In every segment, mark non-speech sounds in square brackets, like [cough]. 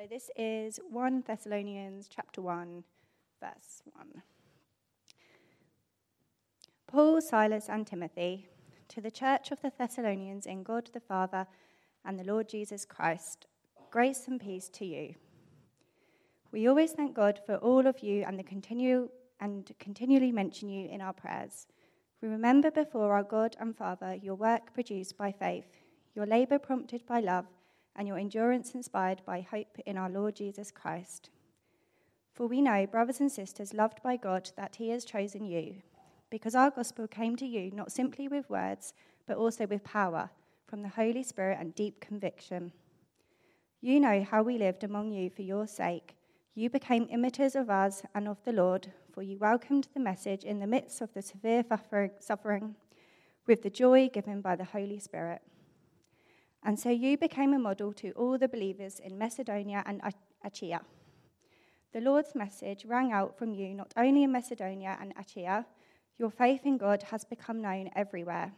So this is 1 Thessalonians chapter 1, verse 1. Paul, Silas, and Timothy, to the church of the Thessalonians in God the Father and the Lord Jesus Christ, grace and peace to you. We always thank God for all of you and, the continue, and continually mention you in our prayers. We remember before our God and Father your work produced by faith, your labor prompted by love, and your endurance inspired by hope in our Lord Jesus Christ. For we know, brothers and sisters, loved by God, that He has chosen you, because our gospel came to you not simply with words, but also with power, from the Holy Spirit and deep conviction. You know how we lived among you for your sake. You became imitators of us and of the Lord, for you welcomed the message in the midst of the severe suffering with the joy given by the Holy Spirit. And so you became a model to all the believers in Macedonia and Achaia. The Lord's message rang out from you not only in Macedonia and Achaia, your faith in God has become known everywhere.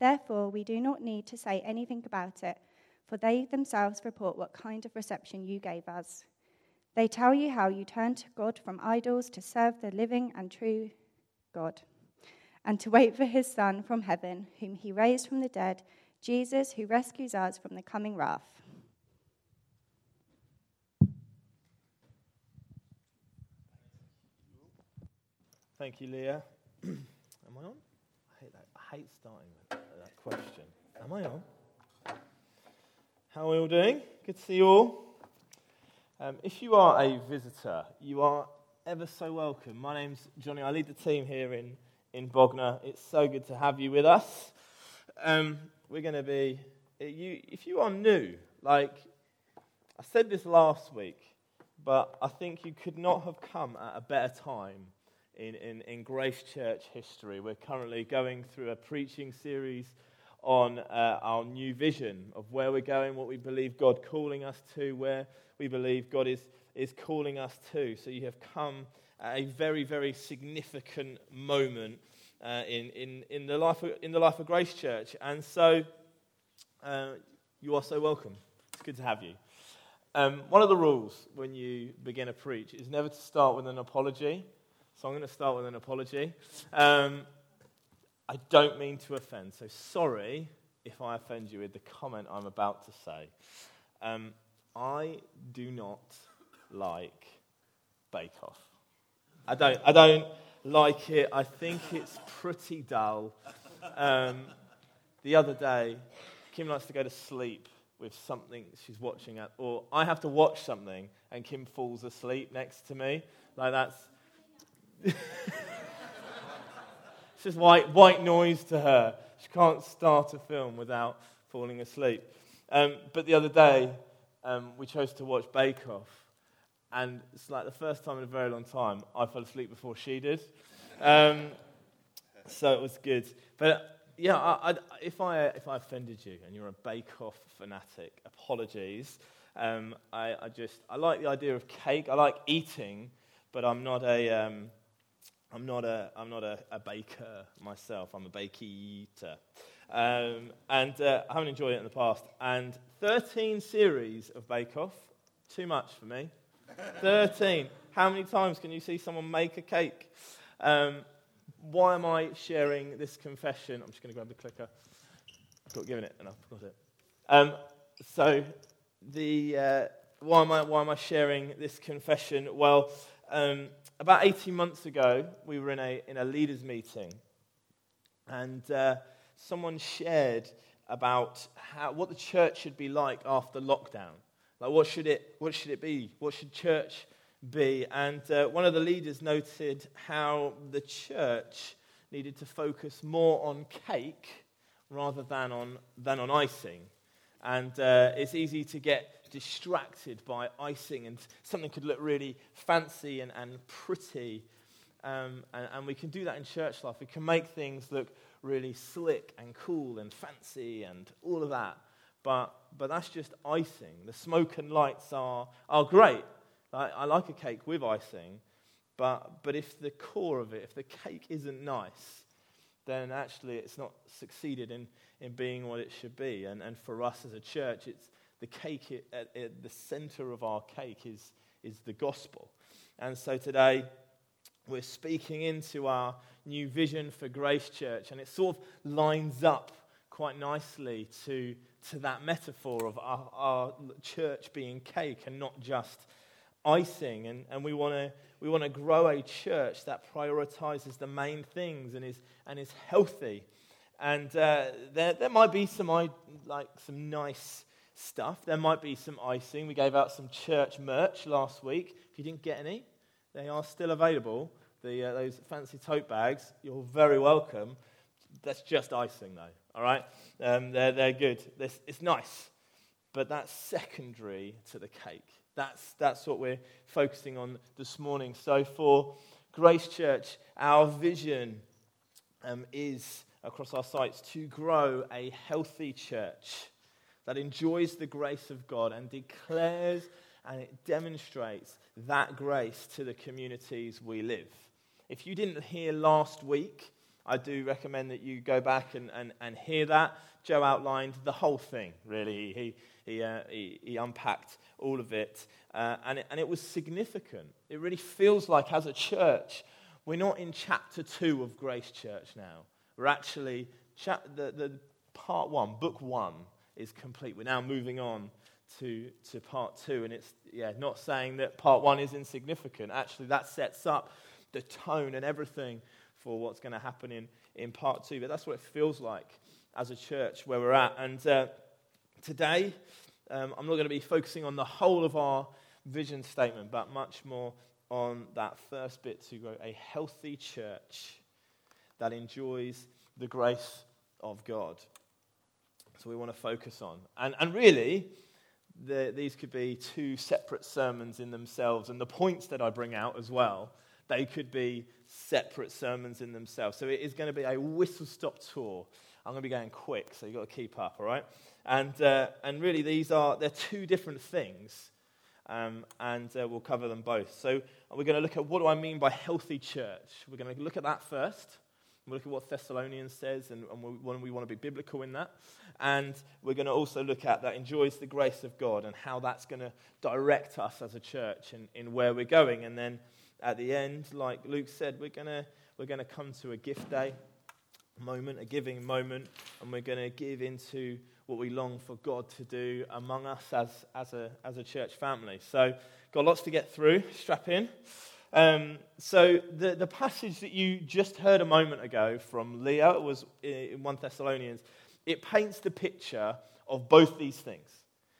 Therefore, we do not need to say anything about it, for they themselves report what kind of reception you gave us. They tell you how you turned to God from idols to serve the living and true God, and to wait for his Son from heaven, whom he raised from the dead Jesus who rescues us from the coming wrath. Thank you, Leah. [clears throat] Am I on? I hate that. I hate starting with that question. Am I on? How are we all doing? Good to see you all. Um, if you are a visitor, you are ever so welcome. My name's Jonny. I lead the team here in, in Bognor. It's so good to have you with us. Um, we're going to be, you, if you are new, like I said this last week, but I think you could not have come at a better time in, in, in Grace Church history. We're currently going through a preaching series on uh, our new vision of where we're going, what we believe God calling us to, where we believe God is, is calling us to. So you have come at a very, very significant moment uh, in, in, in, the life of, in the life of Grace Church. And so uh, you are so welcome. It's good to have you. Um, one of the rules when you begin a preach is never to start with an apology. So I'm going to start with an apology. Um, I don't mean to offend, so sorry if I offend you with the comment I'm about to say. Um, I do not like Bake Off. I don't. I don't like it. I think it's pretty dull. Um, the other day, Kim likes to go to sleep with something she's watching at, or I have to watch something and Kim falls asleep next to me. Like that's. [laughs] it's just white, white noise to her. She can't start a film without falling asleep. Um, but the other day, um, we chose to watch Bake Off. And it's like the first time in a very long time I fell asleep before she did. Um, so it was good. But yeah, I, I, if, I, if I offended you and you're a Bake Off fanatic, apologies. Um, I, I, just I like the idea of cake. I like eating, but I'm not a um, I'm not a I'm not a, a, baker myself. I'm a bakey eater, um, and uh, I haven't enjoyed it in the past. And 13 series of Bake Off, too much for me. 13. How many times can you see someone make a cake? Um, why am I sharing this confession? I'm just going to grab the clicker. I've got given it and I've got it. Um, so, the, uh, why, am I, why am I sharing this confession? Well, um, about 18 months ago, we were in a, in a leaders' meeting, and uh, someone shared about how, what the church should be like after lockdown. Like, what should it, what should it be? What should church be? And uh, one of the leaders noted how the church needed to focus more on cake rather than on, than on icing. And uh, it's easy to get distracted by icing, and something could look really fancy and, and pretty. Um, and, and we can do that in church life. We can make things look really slick and cool and fancy and all of that but, but that's just icing. The smoke and lights are, are great. I, I like a cake with icing, but, but if the core of it, if the cake isn't nice, then actually it's not succeeded in, in being what it should be. And, and for us as a church, it's the cake at, at the center of our cake is, is the gospel. And so today, we're speaking into our new vision for Grace Church, and it sort of lines up quite nicely to, to that metaphor of our, our church being cake and not just icing. And, and we want to we wanna grow a church that prioritizes the main things and is, and is healthy. And uh, there, there might be some, like, some nice stuff. There might be some icing. We gave out some church merch last week. If you didn't get any, they are still available. The, uh, those fancy tote bags, you're very welcome. That's just icing, though, all right? Um, they're, they're good. It's, it's nice, but that's secondary to the cake. That's, that's what we're focusing on this morning. So, for Grace Church, our vision um, is across our sites to grow a healthy church that enjoys the grace of God and declares and it demonstrates that grace to the communities we live. If you didn't hear last week, I do recommend that you go back and, and, and hear that. Joe outlined the whole thing, really. He, he, uh, he, he, unpacked all of it, uh, and it. And it was significant. It really feels like, as a church, we're not in chapter two of Grace Church now. We're actually, cha- the, the part one, book one, is complete. We're now moving on to, to part two. And it's yeah, not saying that part one is insignificant. Actually, that sets up the tone and everything for what's going to happen in, in part two. But that's what it feels like as a church where we're at. And uh, today, um, I'm not going to be focusing on the whole of our vision statement, but much more on that first bit to grow a healthy church that enjoys the grace of God so we want to focus on. And, and really, the, these could be two separate sermons in themselves. And the points that I bring out as well, they could be separate sermons in themselves. So it is going to be a whistle stop tour. I'm going to be going quick, so you've got to keep up, all right? And, uh, and really, these are they're two different things. Um, and uh, we'll cover them both. So we're going to look at what do I mean by healthy church. We're going to look at that first. We'll look at what Thessalonians says, and, and we, we want to be biblical in that. And we're going to also look at that enjoys the grace of God and how that's going to direct us as a church in, in where we're going. And then at the end, like Luke said, we're going to, we're to come to a gift day moment, a giving moment, and we're going to give into what we long for God to do among us as, as, a, as a church family. So, got lots to get through. Strap in. Um, so, the, the passage that you just heard a moment ago from Leah was in 1 Thessalonians it paints the picture of both these things.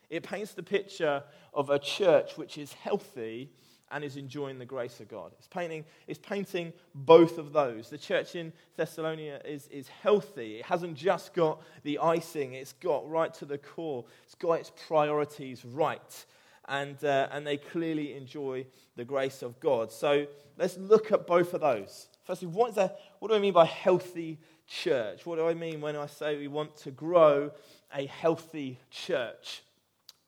It paints the picture of a church which is healthy and is enjoying the grace of God. It's painting, it's painting both of those. The church in Thessalonica is, is healthy. It hasn't just got the icing, it's got right to the core, it's got its priorities right. And, uh, and they clearly enjoy the grace of God. So let's look at both of those. Firstly, what, is that, what do I mean by healthy church. What do I mean when I say we want to grow a healthy church?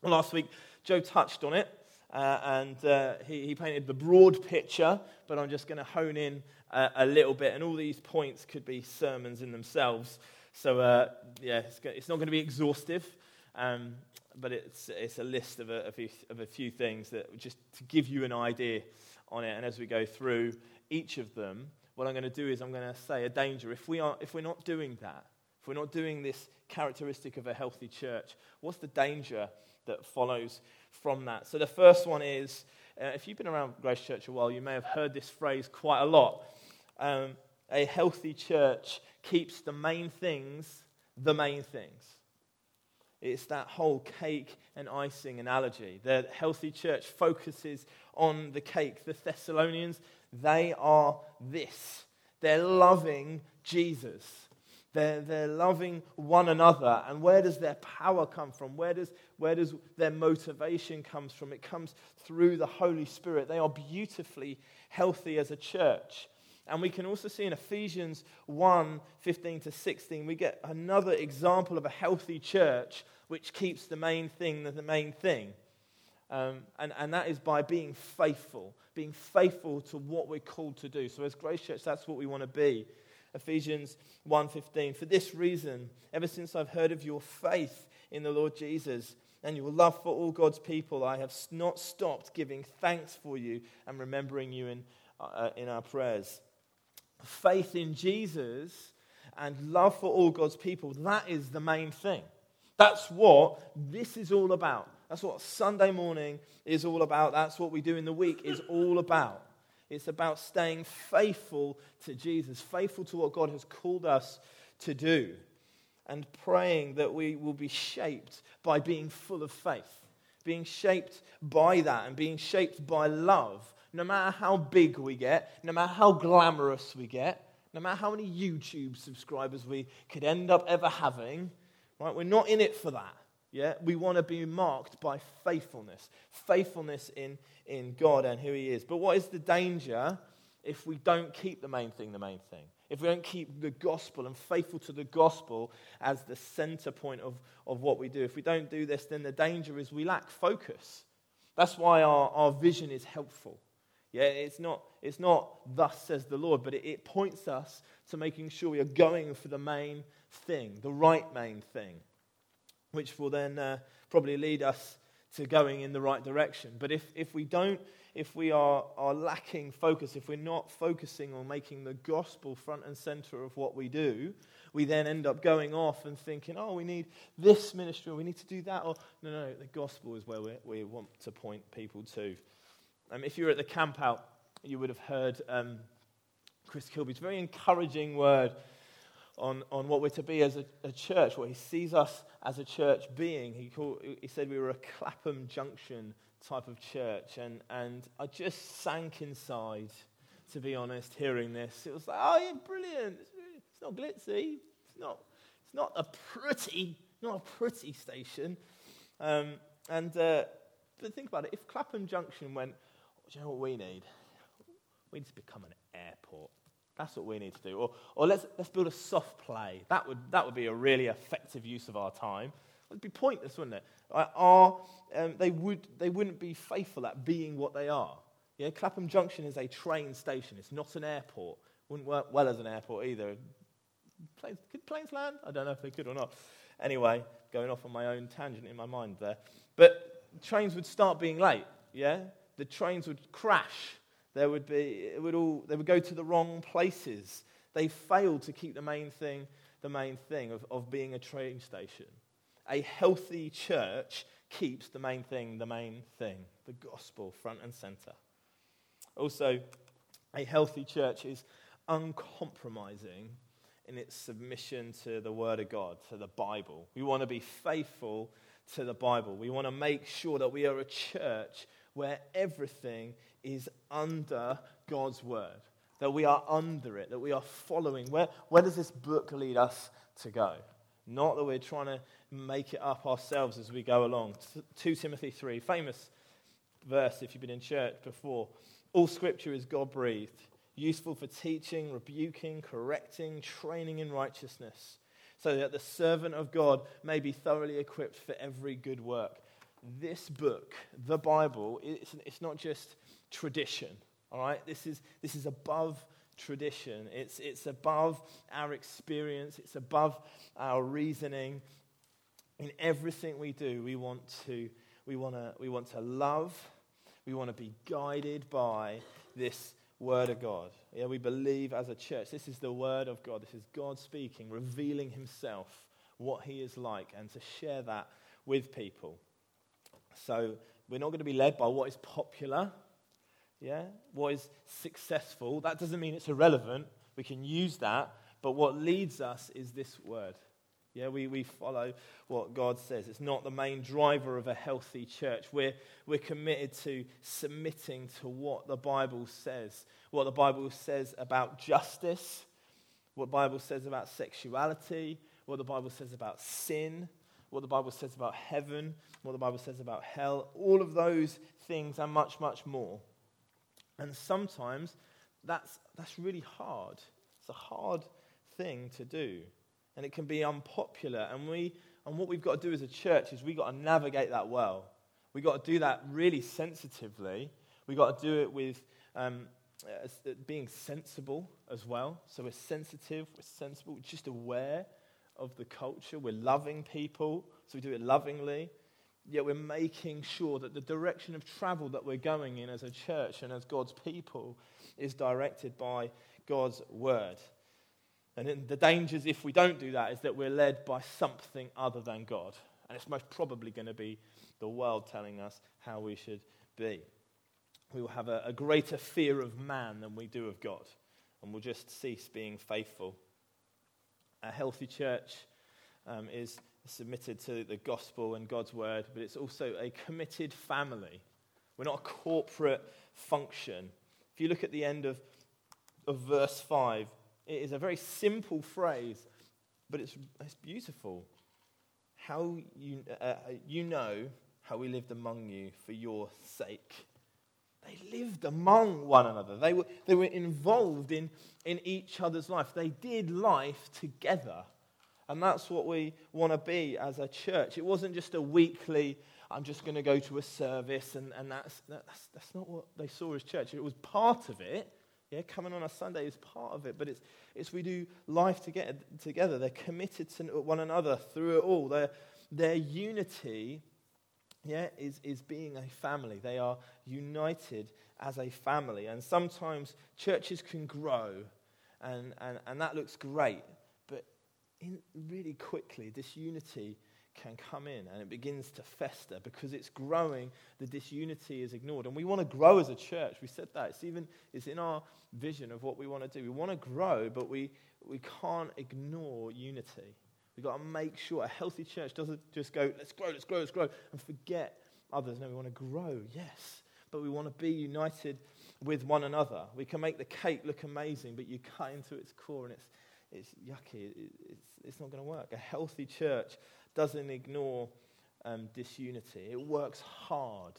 Well, last week, Joe touched on it. Uh, and uh, he, he, painted the broad picture, but I'm just going to hone in uh, a little bit. And all these points could be sermons in themselves. So, uh, yeah, it's, it's, not going to be exhaustive, um, but it's, it's a list of a, of, a, of a few things that just to give you an idea on it. And as we go through each of them, what I'm going to do is I'm going to say a danger. If, we are, if we're not doing that, if we're not doing this characteristic of a healthy church, what's the danger that follows from that? So the first one is uh, if you've been around Grace Church a while, you may have heard this phrase quite a lot. Um, a healthy church keeps the main things the main things. It's that whole cake and icing analogy. The healthy church focuses on the cake. The Thessalonians, they are this. They're loving Jesus. They're, they're loving one another. And where does their power come from? Where does, where does their motivation come from? It comes through the Holy Spirit. They are beautifully healthy as a church. And we can also see in Ephesians 1 15 to 16, we get another example of a healthy church which keeps the main thing the main thing. Um, and, and that is by being faithful, being faithful to what we're called to do. So as Grace Church, that's what we want to be. Ephesians 1:15. For this reason, ever since I've heard of your faith in the Lord Jesus and your love for all God's people, I have not stopped giving thanks for you and remembering you in, uh, in our prayers. Faith in Jesus and love for all God's people, that is the main thing. That's what this is all about. That's what Sunday morning is all about. That's what we do in the week is all about. It's about staying faithful to Jesus, faithful to what God has called us to do, and praying that we will be shaped by being full of faith, being shaped by that, and being shaped by love. No matter how big we get, no matter how glamorous we get, no matter how many YouTube subscribers we could end up ever having, right? We're not in it for that. Yeah, we want to be marked by faithfulness, faithfulness in, in God and who He is. But what is the danger if we don't keep the main thing the main thing? If we don't keep the gospel and faithful to the gospel as the center point of, of what we do, if we don't do this, then the danger is we lack focus. That's why our, our vision is helpful. Yeah, it's not, it's not thus says the Lord, but it, it points us to making sure we are going for the main thing, the right main thing which will then uh, probably lead us to going in the right direction. But if, if we don't, if we are, are lacking focus, if we're not focusing on making the gospel front and center of what we do, we then end up going off and thinking, oh, we need this ministry, or we need to do that. Or, no, no, the gospel is where we, we want to point people to. Um, if you were at the camp out, you would have heard um, Chris Kilby's very encouraging word on, on what we're to be as a, a, church, what he sees us as a church being. He, called, he said we were a Clapham Junction type of church, and, and I just sank inside, to be honest, hearing this. It was like, oh, yeah, brilliant. It's, not glitzy. It's not, it's not a pretty, not a pretty station. Um, and uh, but think about it. If Clapham Junction went, oh, do you know what we need? We need to become an. That's what we need to do. Or, or let's, let's build a soft play. That would, that would be a really effective use of our time. It would be pointless, wouldn't it? Um, they, would, they wouldn't be faithful at being what they are. Yeah, Clapham Junction is a train station. It's not an airport. Wouldn't work well as an airport either. Planes, could planes land? I don't know if they could or not. Anyway, going off on my own tangent in my mind there. But trains would start being late, yeah? The trains would crash there would be, it would all, they would go to the wrong places. They failed to keep the main thing the main thing of, of being a train station. A healthy church keeps the main thing the main thing, the gospel front and center. Also, a healthy church is uncompromising in its submission to the Word of God, to the Bible. We want to be faithful to the Bible. We want to make sure that we are a church where everything is under God's word, that we are under it, that we are following. Where, where does this book lead us to go? Not that we're trying to make it up ourselves as we go along. 2 Timothy 3, famous verse if you've been in church before. All scripture is God breathed, useful for teaching, rebuking, correcting, training in righteousness, so that the servant of God may be thoroughly equipped for every good work. This book, the Bible, it's, it's not just tradition. All right? This is, this is above tradition. It's, it's above our experience. It's above our reasoning. In everything we do, we want to, we want to, we want to love. We want to be guided by this word of God. Yeah, we believe as a church. This is the word of God. This is God speaking, revealing himself, what he is like, and to share that with people. So we're not going to be led by what is popular yeah, what is successful. That doesn't mean it's irrelevant. We can use that. But what leads us is this word. Yeah, we, we follow what God says. It's not the main driver of a healthy church. We're, we're committed to submitting to what the Bible says, what the Bible says about justice, what the Bible says about sexuality, what the Bible says about sin, what the Bible says about heaven, what the Bible says about hell, all of those things and much, much more. And sometimes that's, that's really hard. It's a hard thing to do. And it can be unpopular. And, we, and what we've got to do as a church is we've got to navigate that well. We've got to do that really sensitively. We've got to do it with um, uh, being sensible as well. So we're sensitive, we're sensible, we're just aware of the culture. We're loving people, so we do it lovingly. Yet we're making sure that the direction of travel that we're going in as a church and as God's people is directed by God's word. And the dangers, if we don't do that, is that we're led by something other than God. And it's most probably going to be the world telling us how we should be. We will have a, a greater fear of man than we do of God. And we'll just cease being faithful. A healthy church um, is submitted to the gospel and God's word, but it's also a committed family. We're not a corporate function. If you look at the end of, of verse 5, it is a very simple phrase, but it's, it's beautiful. How you, uh, uh, you know how we lived among you for your sake. They lived among one another. They were, they were involved in, in each other's life. They did life together. And that's what we want to be as a church. It wasn't just a weekly, I'm just going to go to a service, and, and that's, that's, that's not what they saw as church. It was part of it. Yeah, coming on a Sunday is part of it, but it's, it's we do life together, together. They're committed to one another through it all. Their, their unity yeah, is, is being a family. They are united as a family. And sometimes churches can grow, and, and, and that looks great in really quickly, disunity can come in and it begins to fester because it's growing. The disunity is ignored. And we want to grow as a church. We said that. It's even it's in our vision of what we want to do. We want to grow, but we, we can't ignore unity. We've got to make sure a healthy church doesn't just go, let's grow, let's grow, let's grow, and forget others. No, we want to grow, yes, but we want to be united with one another. We can make the cake look amazing, but you cut into its core and it's, it's yucky. It's, it's not going to work. A healthy church doesn't ignore um, disunity, it works hard.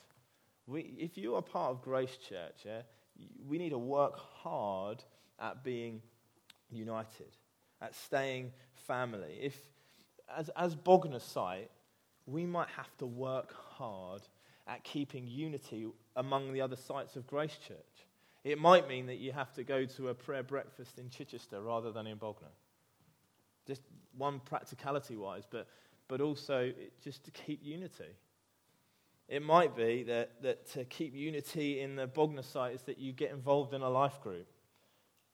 We, if you are part of Grace Church, yeah, we need to work hard at being united, at staying family. If, as, as Bognor site, we might have to work hard at keeping unity among the other sites of Grace Church. It might mean that you have to go to a prayer breakfast in Chichester rather than in Bognor. Just one practicality wise, but, but also just to keep unity. It might be that, that to keep unity in the Bognor site is that you get involved in a life group.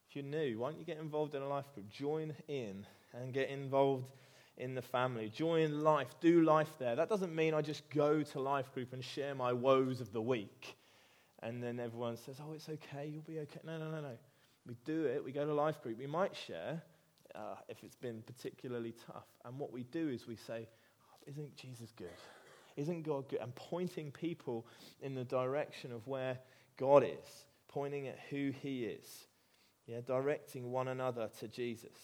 If you're new, why don't you get involved in a life group? Join in and get involved in the family. Join life. Do life there. That doesn't mean I just go to life group and share my woes of the week and then everyone says, oh, it's okay, you'll be okay. No, no, no, no. We do it, we go to life group. We might share uh, if it's been particularly tough. And what we do is we say, oh, isn't Jesus good? Isn't God good? And pointing people in the direction of where God is, pointing at who He is, yeah, directing one another to Jesus.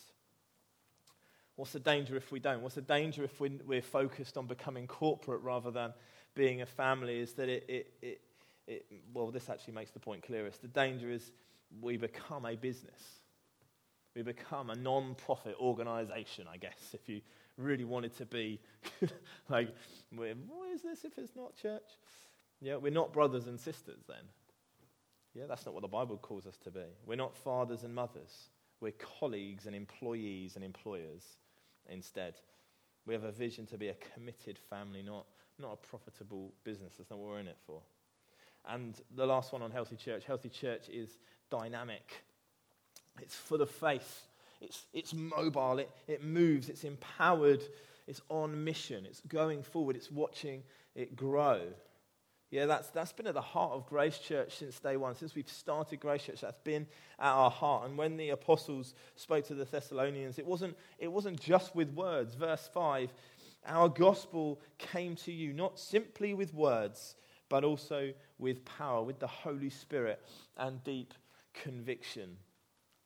What's the danger if we don't? What's the danger if we're focused on becoming corporate rather than being a family? Is that it, it, it, it, well, this actually makes the point clearest. The danger is we become a business. We become a non profit organization, I guess, if you really wanted to be [laughs] like, what is this if it's not church? Yeah, we're not brothers and sisters then. Yeah, that's not what the Bible calls us to be. We're not fathers and mothers. We're colleagues and employees and employers instead. We have a vision to be a committed family, not, not a profitable business. That's not what we're in it for. And the last one on Healthy Church Healthy Church is dynamic, it's full of faith, it's, it's mobile, it, it moves, it's empowered, it's on mission, it's going forward, it's watching it grow. Yeah, that's, that's been at the heart of Grace Church since day one. Since we've started Grace Church, that's been at our heart. And when the apostles spoke to the Thessalonians, it wasn't, it wasn't just with words. Verse 5 Our gospel came to you not simply with words, but also with power, with the Holy Spirit and deep conviction.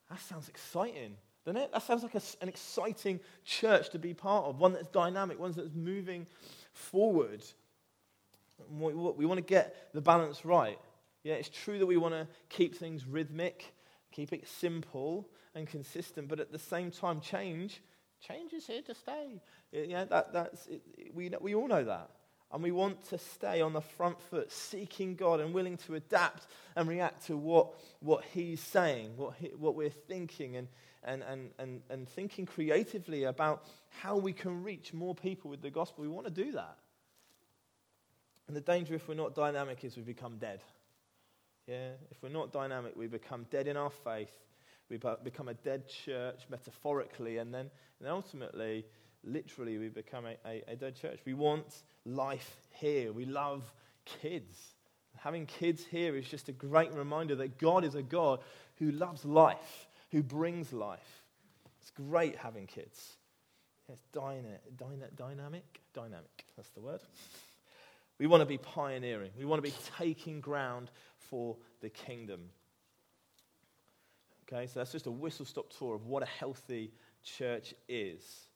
That sounds exciting, doesn't it? That sounds like a, an exciting church to be part of, one that's dynamic, one that's moving forward. We, want to get the balance right. Yeah, it's true that we want to keep things rhythmic, keep it simple and consistent, but at the same time, change, change is here to stay. Yeah, that, that's, it, we, we all know that. And we want to stay on the front foot, seeking God and willing to adapt and react to what, what He's saying, what, he, what we're thinking, and, and, and, and, and thinking creatively about how we can reach more people with the gospel. We want to do that. And the danger if we're not dynamic is we become dead. Yeah? If we're not dynamic, we become dead in our faith. We become a dead church metaphorically, and then and ultimately, literally, we become a, a, a dead church. We want life here. We love kids. Having kids here is just a great reminder that God is a God who loves life, who brings life. It's great having kids. It's dyna, dyna, dynamic. Dynamic, that's the word. We want to be pioneering. We want to be taking ground for the kingdom. Okay, so that's just a whistle stop tour of what a healthy church is.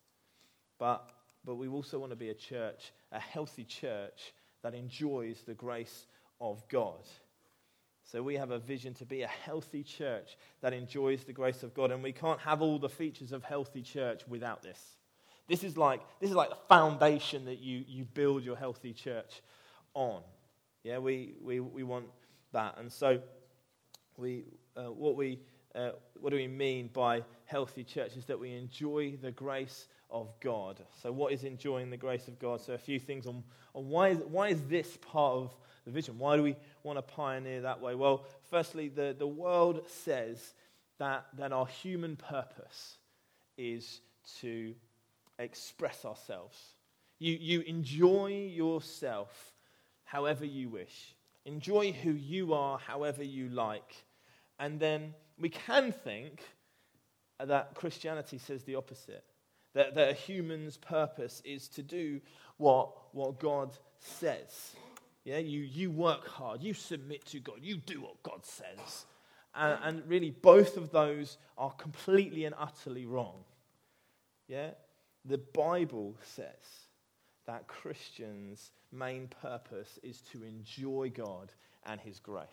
But, but we also want to be a church, a healthy church that enjoys the grace of God. So we have a vision to be a healthy church that enjoys the grace of God, and we can't have all the features of healthy church without this. This is like, this is like the foundation that you, you build your healthy church on. Yeah, we, we, we want that. And so, we, uh, what, we, uh, what do we mean by healthy church? Is that we enjoy the grace of God. So, what is enjoying the grace of God? So, a few things on, on why, is, why is this part of the vision? Why do we want to pioneer that way? Well, firstly, the, the world says that, that our human purpose is to express ourselves. You, you enjoy yourself however you wish. Enjoy who you are however you like. And then we can think that Christianity says the opposite that, that a human's purpose is to do what, what God says. Yeah, you, you work hard, you submit to God, you do what God says. And, and really, both of those are completely and utterly wrong. Yeah? The Bible says that Christians' main purpose is to enjoy God and His grace.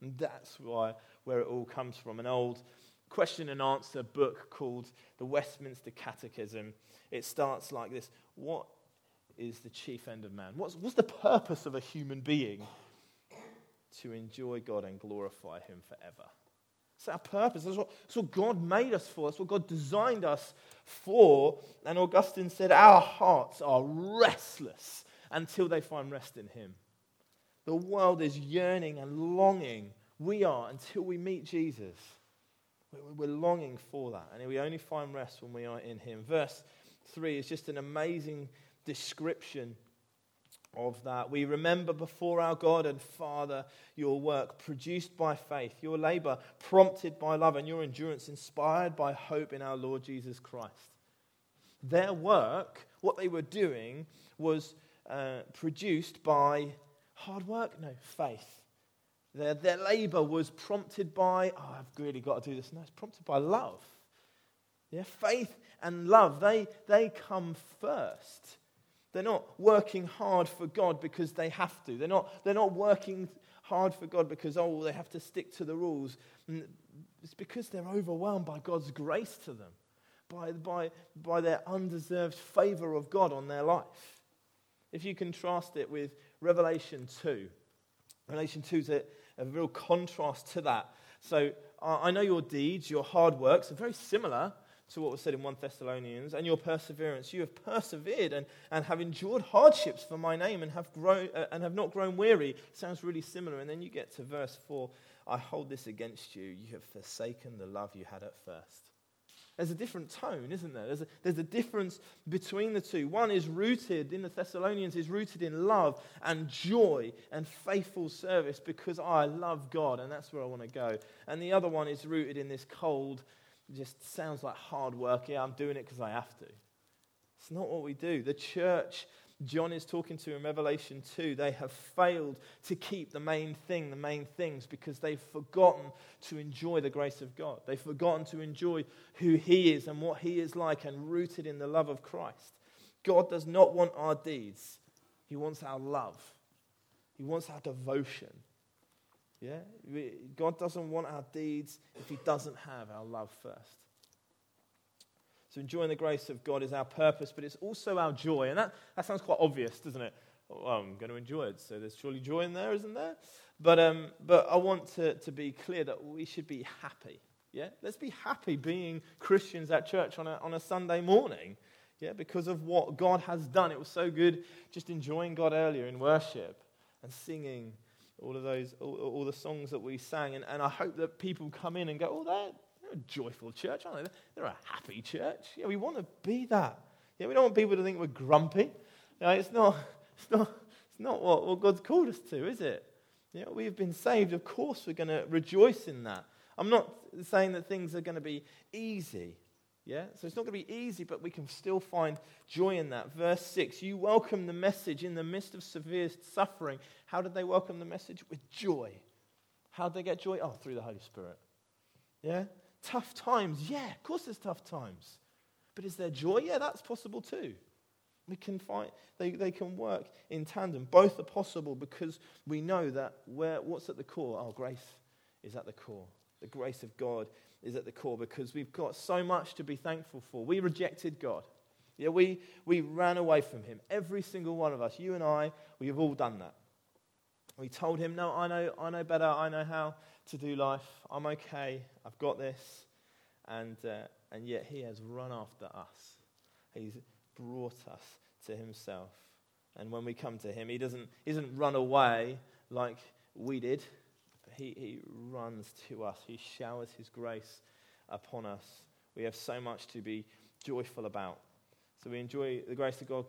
And that's why, where it all comes from. An old question and answer book called The Westminster Catechism. It starts like this What is the chief end of man? What's, what's the purpose of a human being? To enjoy God and glorify Him forever. It's our purpose. That's what, that's what God made us for. That's what God designed us for. And Augustine said, Our hearts are restless until they find rest in Him. The world is yearning and longing. We are until we meet Jesus. We're longing for that. And we only find rest when we are in Him. Verse 3 is just an amazing description of that. We remember before our God and Father your work produced by faith, your labor prompted by love, and your endurance inspired by hope in our Lord Jesus Christ. Their work, what they were doing, was uh, produced by hard work? No, faith. Their, their labor was prompted by, oh, I've really got to do this. No, it's prompted by love. Yeah, faith and love, they, they come first. They're not working hard for God because they have to. They're not, they're not working hard for God because, oh, they have to stick to the rules. It's because they're overwhelmed by God's grace to them, by, by, by their undeserved favor of God on their life. If you contrast it with Revelation 2, Revelation 2 is a, a real contrast to that. So I know your deeds, your hard works are very similar to what was said in 1 Thessalonians, and your perseverance. You have persevered and, and have endured hardships for my name and have, grown, uh, and have not grown weary. Sounds really similar. And then you get to verse 4 I hold this against you. You have forsaken the love you had at first. There's a different tone, isn't there? There's a, there's a difference between the two. One is rooted in the Thessalonians, is rooted in love and joy and faithful service because I love God and that's where I want to go. And the other one is rooted in this cold just sounds like hard work. Yeah, I'm doing it because I have to. It's not what we do. The church John is talking to in Revelation 2, they have failed to keep the main thing, the main things, because they've forgotten to enjoy the grace of God. They've forgotten to enjoy who He is and what He is like and rooted in the love of Christ. God does not want our deeds, He wants our love, He wants our devotion. Yeah? God doesn't want our deeds if He doesn't have our love first. So, enjoying the grace of God is our purpose, but it's also our joy. And that, that sounds quite obvious, doesn't it? Well, I'm going to enjoy it, so there's surely joy in there, isn't there? But, um, but I want to, to be clear that we should be happy. Yeah? Let's be happy being Christians at church on a, on a Sunday morning. Yeah, because of what God has done. It was so good just enjoying God earlier in worship and singing all of those, all, all the songs that we sang. And, and I hope that people come in and go, oh, they're, a joyful church, aren't they? They're a happy church. Yeah, we want to be that. Yeah, we don't want people to think we're grumpy. Yeah, it's not, [laughs] it's not, it's not what, what God's called us to, is it? Yeah, we've been saved. Of course, we're going to rejoice in that. I'm not saying that things are going to be easy. Yeah? So it's not going to be easy, but we can still find joy in that. Verse 6 You welcome the message in the midst of severe suffering. How did they welcome the message? With joy. How did they get joy? Oh, through the Holy Spirit. Yeah? Tough times. Yeah, of course there's tough times. But is there joy? Yeah, that's possible too. We can find, they, they can work in tandem. Both are possible because we know that where, what's at the core? Oh, grace is at the core. The grace of God is at the core because we've got so much to be thankful for. We rejected God. Yeah, we, we ran away from him. Every single one of us, you and I, we have all done that. We told him, No, I know, I know better. I know how to do life. I'm okay. I've got this. And, uh, and yet he has run after us. He's brought us to himself. And when we come to him, he doesn't, he doesn't run away like we did he, he runs to us. He showers his grace upon us. We have so much to be joyful about. So we enjoy the grace of God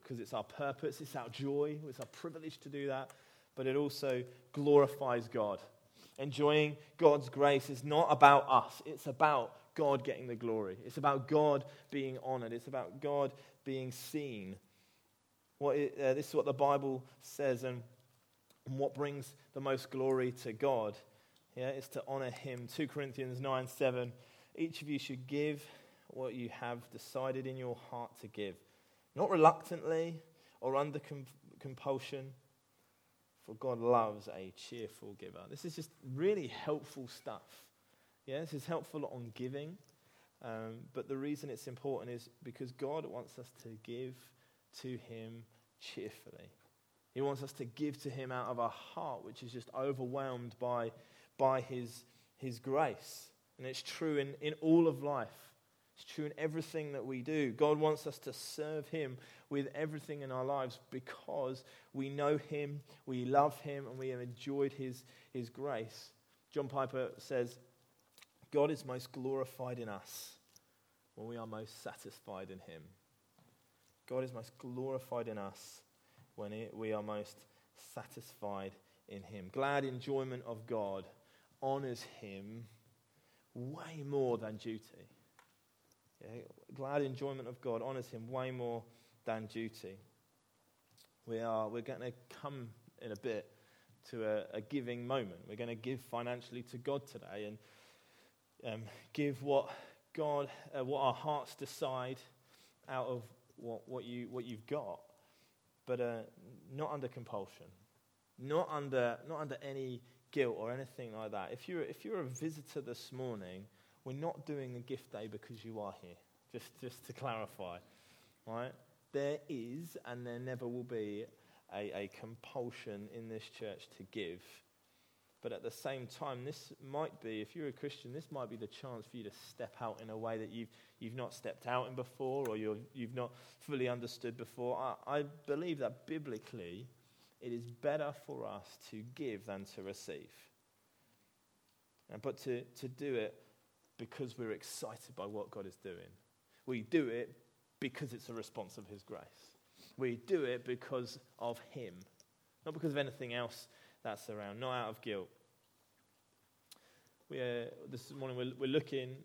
because it's our purpose, it's our joy, it's our privilege to do that, but it also glorifies God. Enjoying God's grace is not about us, it's about God getting the glory. It's about God being honored, it's about God being seen. What it, uh, this is what the Bible says, and and what brings the most glory to God yeah, is to honor Him. 2 Corinthians 9 7. Each of you should give what you have decided in your heart to give, not reluctantly or under com- compulsion, for God loves a cheerful giver. This is just really helpful stuff. Yeah, this is helpful on giving. Um, but the reason it's important is because God wants us to give to Him cheerfully. He wants us to give to Him out of our heart, which is just overwhelmed by, by his, his grace. And it's true in, in all of life. It's true in everything that we do. God wants us to serve Him with everything in our lives because we know Him, we love Him, and we have enjoyed His, his grace. John Piper says, God is most glorified in us when we are most satisfied in Him. God is most glorified in us when we are most satisfied in Him. Glad enjoyment of God honors Him way more than duty. Yeah? Glad enjoyment of God honors Him way more than duty. We are, we're going to come in a bit to a, a giving moment. We're going to give financially to God today and um, give what God, uh, what our hearts decide out of what, what, you, what you've got but uh, not under compulsion, not under, not under any guilt or anything like that. If you're, if you're a visitor this morning, we're not doing a gift day because you are here, just, just to clarify. Right? There is and there never will be a, a compulsion in this church to give. But at the same time, this might be, if you're a Christian, this might be the chance for you to step out in a way that you've, you've not stepped out in before or you you've not fully understood before. I, I believe that biblically, it is better for us to give than to receive. And, but to, to do it because we're excited by what God is doing. We do it because it's a response of His grace. We do it because of Him, not because of anything else that's around, not out of guilt. We, uh, this morning we're, we're looking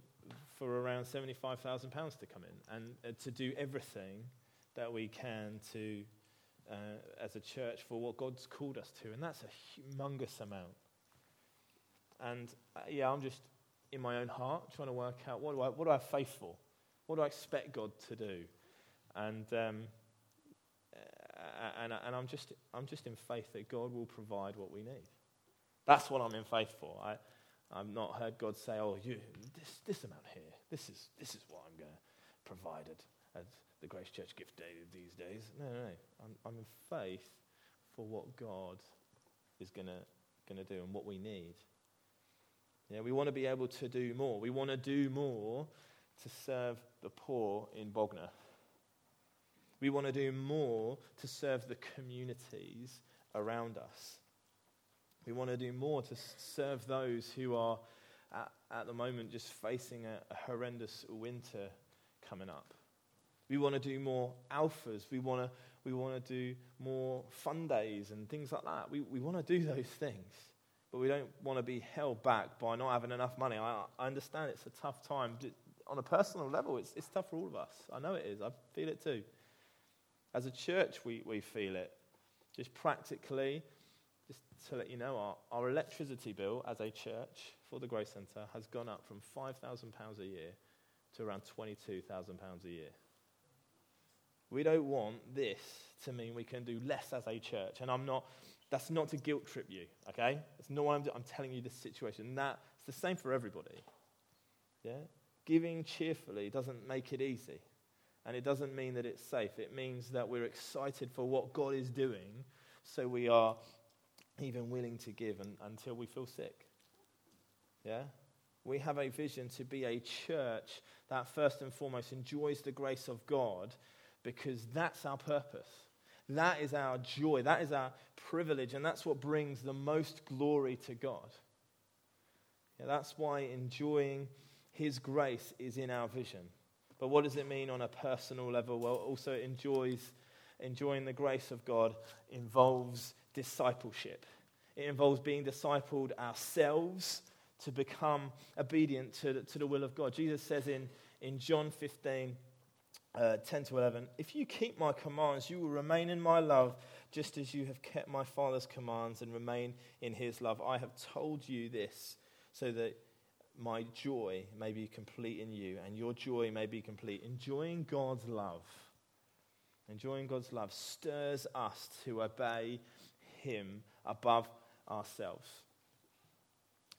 for around £75,000 to come in and uh, to do everything that we can to, uh, as a church for what God's called us to. And that's a humongous amount. And uh, yeah, I'm just in my own heart trying to work out what do I, what do I have faith for? What do I expect God to do? And um, and, and I'm, just, I'm just in faith that God will provide what we need. That's what I'm in faith for. I, I've not heard God say, oh, you, this, this amount here, this is, this is what I'm going to provide at, the Grace Church gift day these days. No, no, no. I'm, I'm in faith for what God is going to do and what we need. Yeah, we want to be able to do more. We want to do more to serve the poor in Bognor. We want to do more to serve the communities around us. We want to do more to serve those who are at, at the moment just facing a, a horrendous winter coming up. We want to do more alphas. We want to, we want to do more fun days and things like that. We, we want to do those things, but we don't want to be held back by not having enough money. I, I understand it's a tough time. On a personal level, it's, it's tough for all of us. I know it is. I feel it too. As a church, we, we feel it. Just practically, just to let you know, our, our electricity bill as a church for the Grace Centre has gone up from £5,000 a year to around £22,000 a year. We don't want this to mean we can do less as a church. And I'm not, that's not to guilt trip you, okay? That's not what I'm doing. I'm telling you this situation. That's the same for everybody. Yeah? Giving cheerfully doesn't make it easy. And it doesn't mean that it's safe. It means that we're excited for what God is doing, so we are even willing to give and, until we feel sick. Yeah? We have a vision to be a church that first and foremost enjoys the grace of God because that's our purpose. That is our joy. That is our privilege. And that's what brings the most glory to God. Yeah, that's why enjoying His grace is in our vision. But what does it mean on a personal level? Well, also enjoys, enjoying the grace of God involves discipleship. It involves being discipled ourselves to become obedient to the, to the will of God. Jesus says in, in John 15, uh, 10 to 11, If you keep my commands, you will remain in my love, just as you have kept my Father's commands and remain in his love. I have told you this so that my joy may be complete in you and your joy may be complete. Enjoying God's love, enjoying God's love stirs us to obey him above ourselves.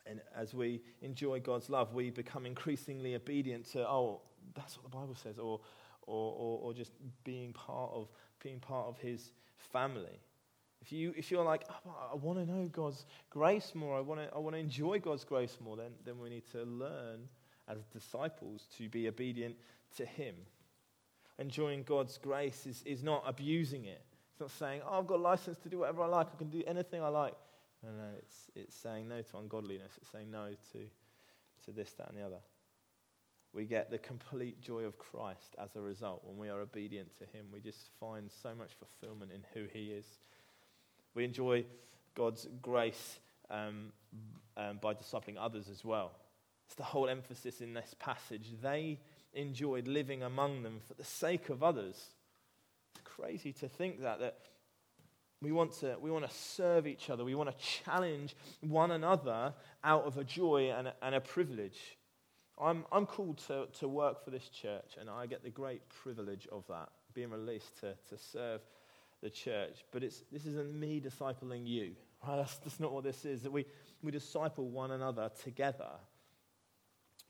And as we enjoy God's love, we become increasingly obedient to, oh, that's what the Bible says, or, or, or, or just being part of, being part of His family. If, you, if you're like, oh, I want to know God's grace more, I want to I wanna enjoy God's grace more, then, then we need to learn as disciples to be obedient to Him. Enjoying God's grace is, is not abusing it. It's not saying, oh, I've got a license to do whatever I like, I can do anything I like. No, no, it's, it's saying no to ungodliness. It's saying no to, to this, that, and the other. We get the complete joy of Christ as a result when we are obedient to Him. We just find so much fulfillment in who He is. We enjoy God's grace um, um, by discipling others as well. It's the whole emphasis in this passage. They enjoyed living among them for the sake of others. It's crazy to think that, that we want, to, we want to serve each other. We want to challenge one another out of a joy and and a privilege. I'm, I'm called to, to work for this church, and I get the great privilege of that, being released to, to serve the church. But it's, this isn't me discipling you. [laughs] Right? That's, that's not what this is. That we, we disciple one another together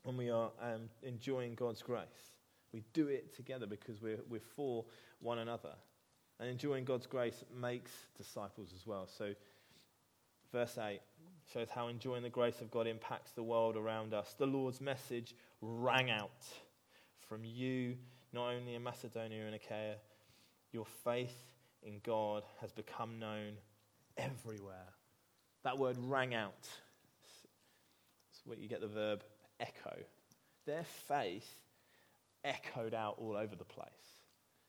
when we are um, enjoying God's grace. We do it together because we're, we're for one another. And enjoying God's grace makes disciples as well. So, verse 8 shows how enjoying the grace of God impacts the world around us. The Lord's message rang out from you, not only in Macedonia and Achaia. Your faith in God has become known everywhere. That word rang out. It's where you get the verb echo. Their faith echoed out all over the place.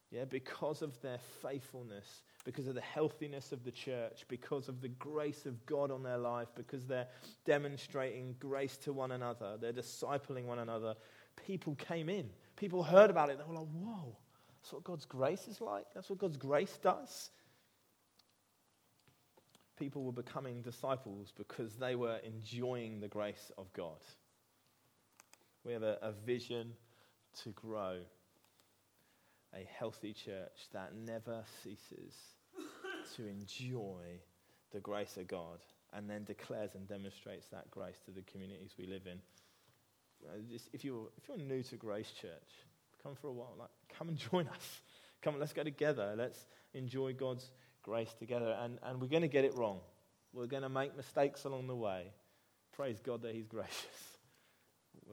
Yeah, because of their faithfulness, because of the healthiness of the church, because of the grace of God on their life, because they're demonstrating grace to one another, they're discipling one another. People came in. People heard about it. They were like, whoa, that's what God's grace is like. That's what God's grace does. People were becoming disciples because they were enjoying the grace of God. We have a, a vision to grow a healthy church that never ceases to enjoy the grace of God and then declares and demonstrates that grace to the communities we live in. Uh, if, you're, if you're new to Grace Church, come for a while. Like, come and [laughs] join us. Come, let's go together. Let's enjoy God's grace together. And, and we're going to get it wrong. We're going to make mistakes along the way. Praise God that He's [laughs] gracious.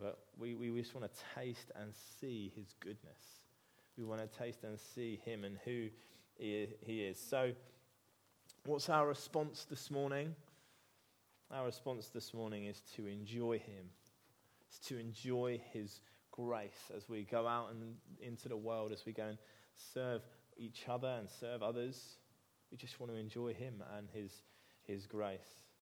But we, we just want to taste and see His goodness We want to taste and see him and who he is. So, what's our response this morning? Our response this morning is to enjoy him. It's to enjoy his grace as we go out and into the world, as we go and serve each other and serve others. We just want to enjoy him and his, his grace.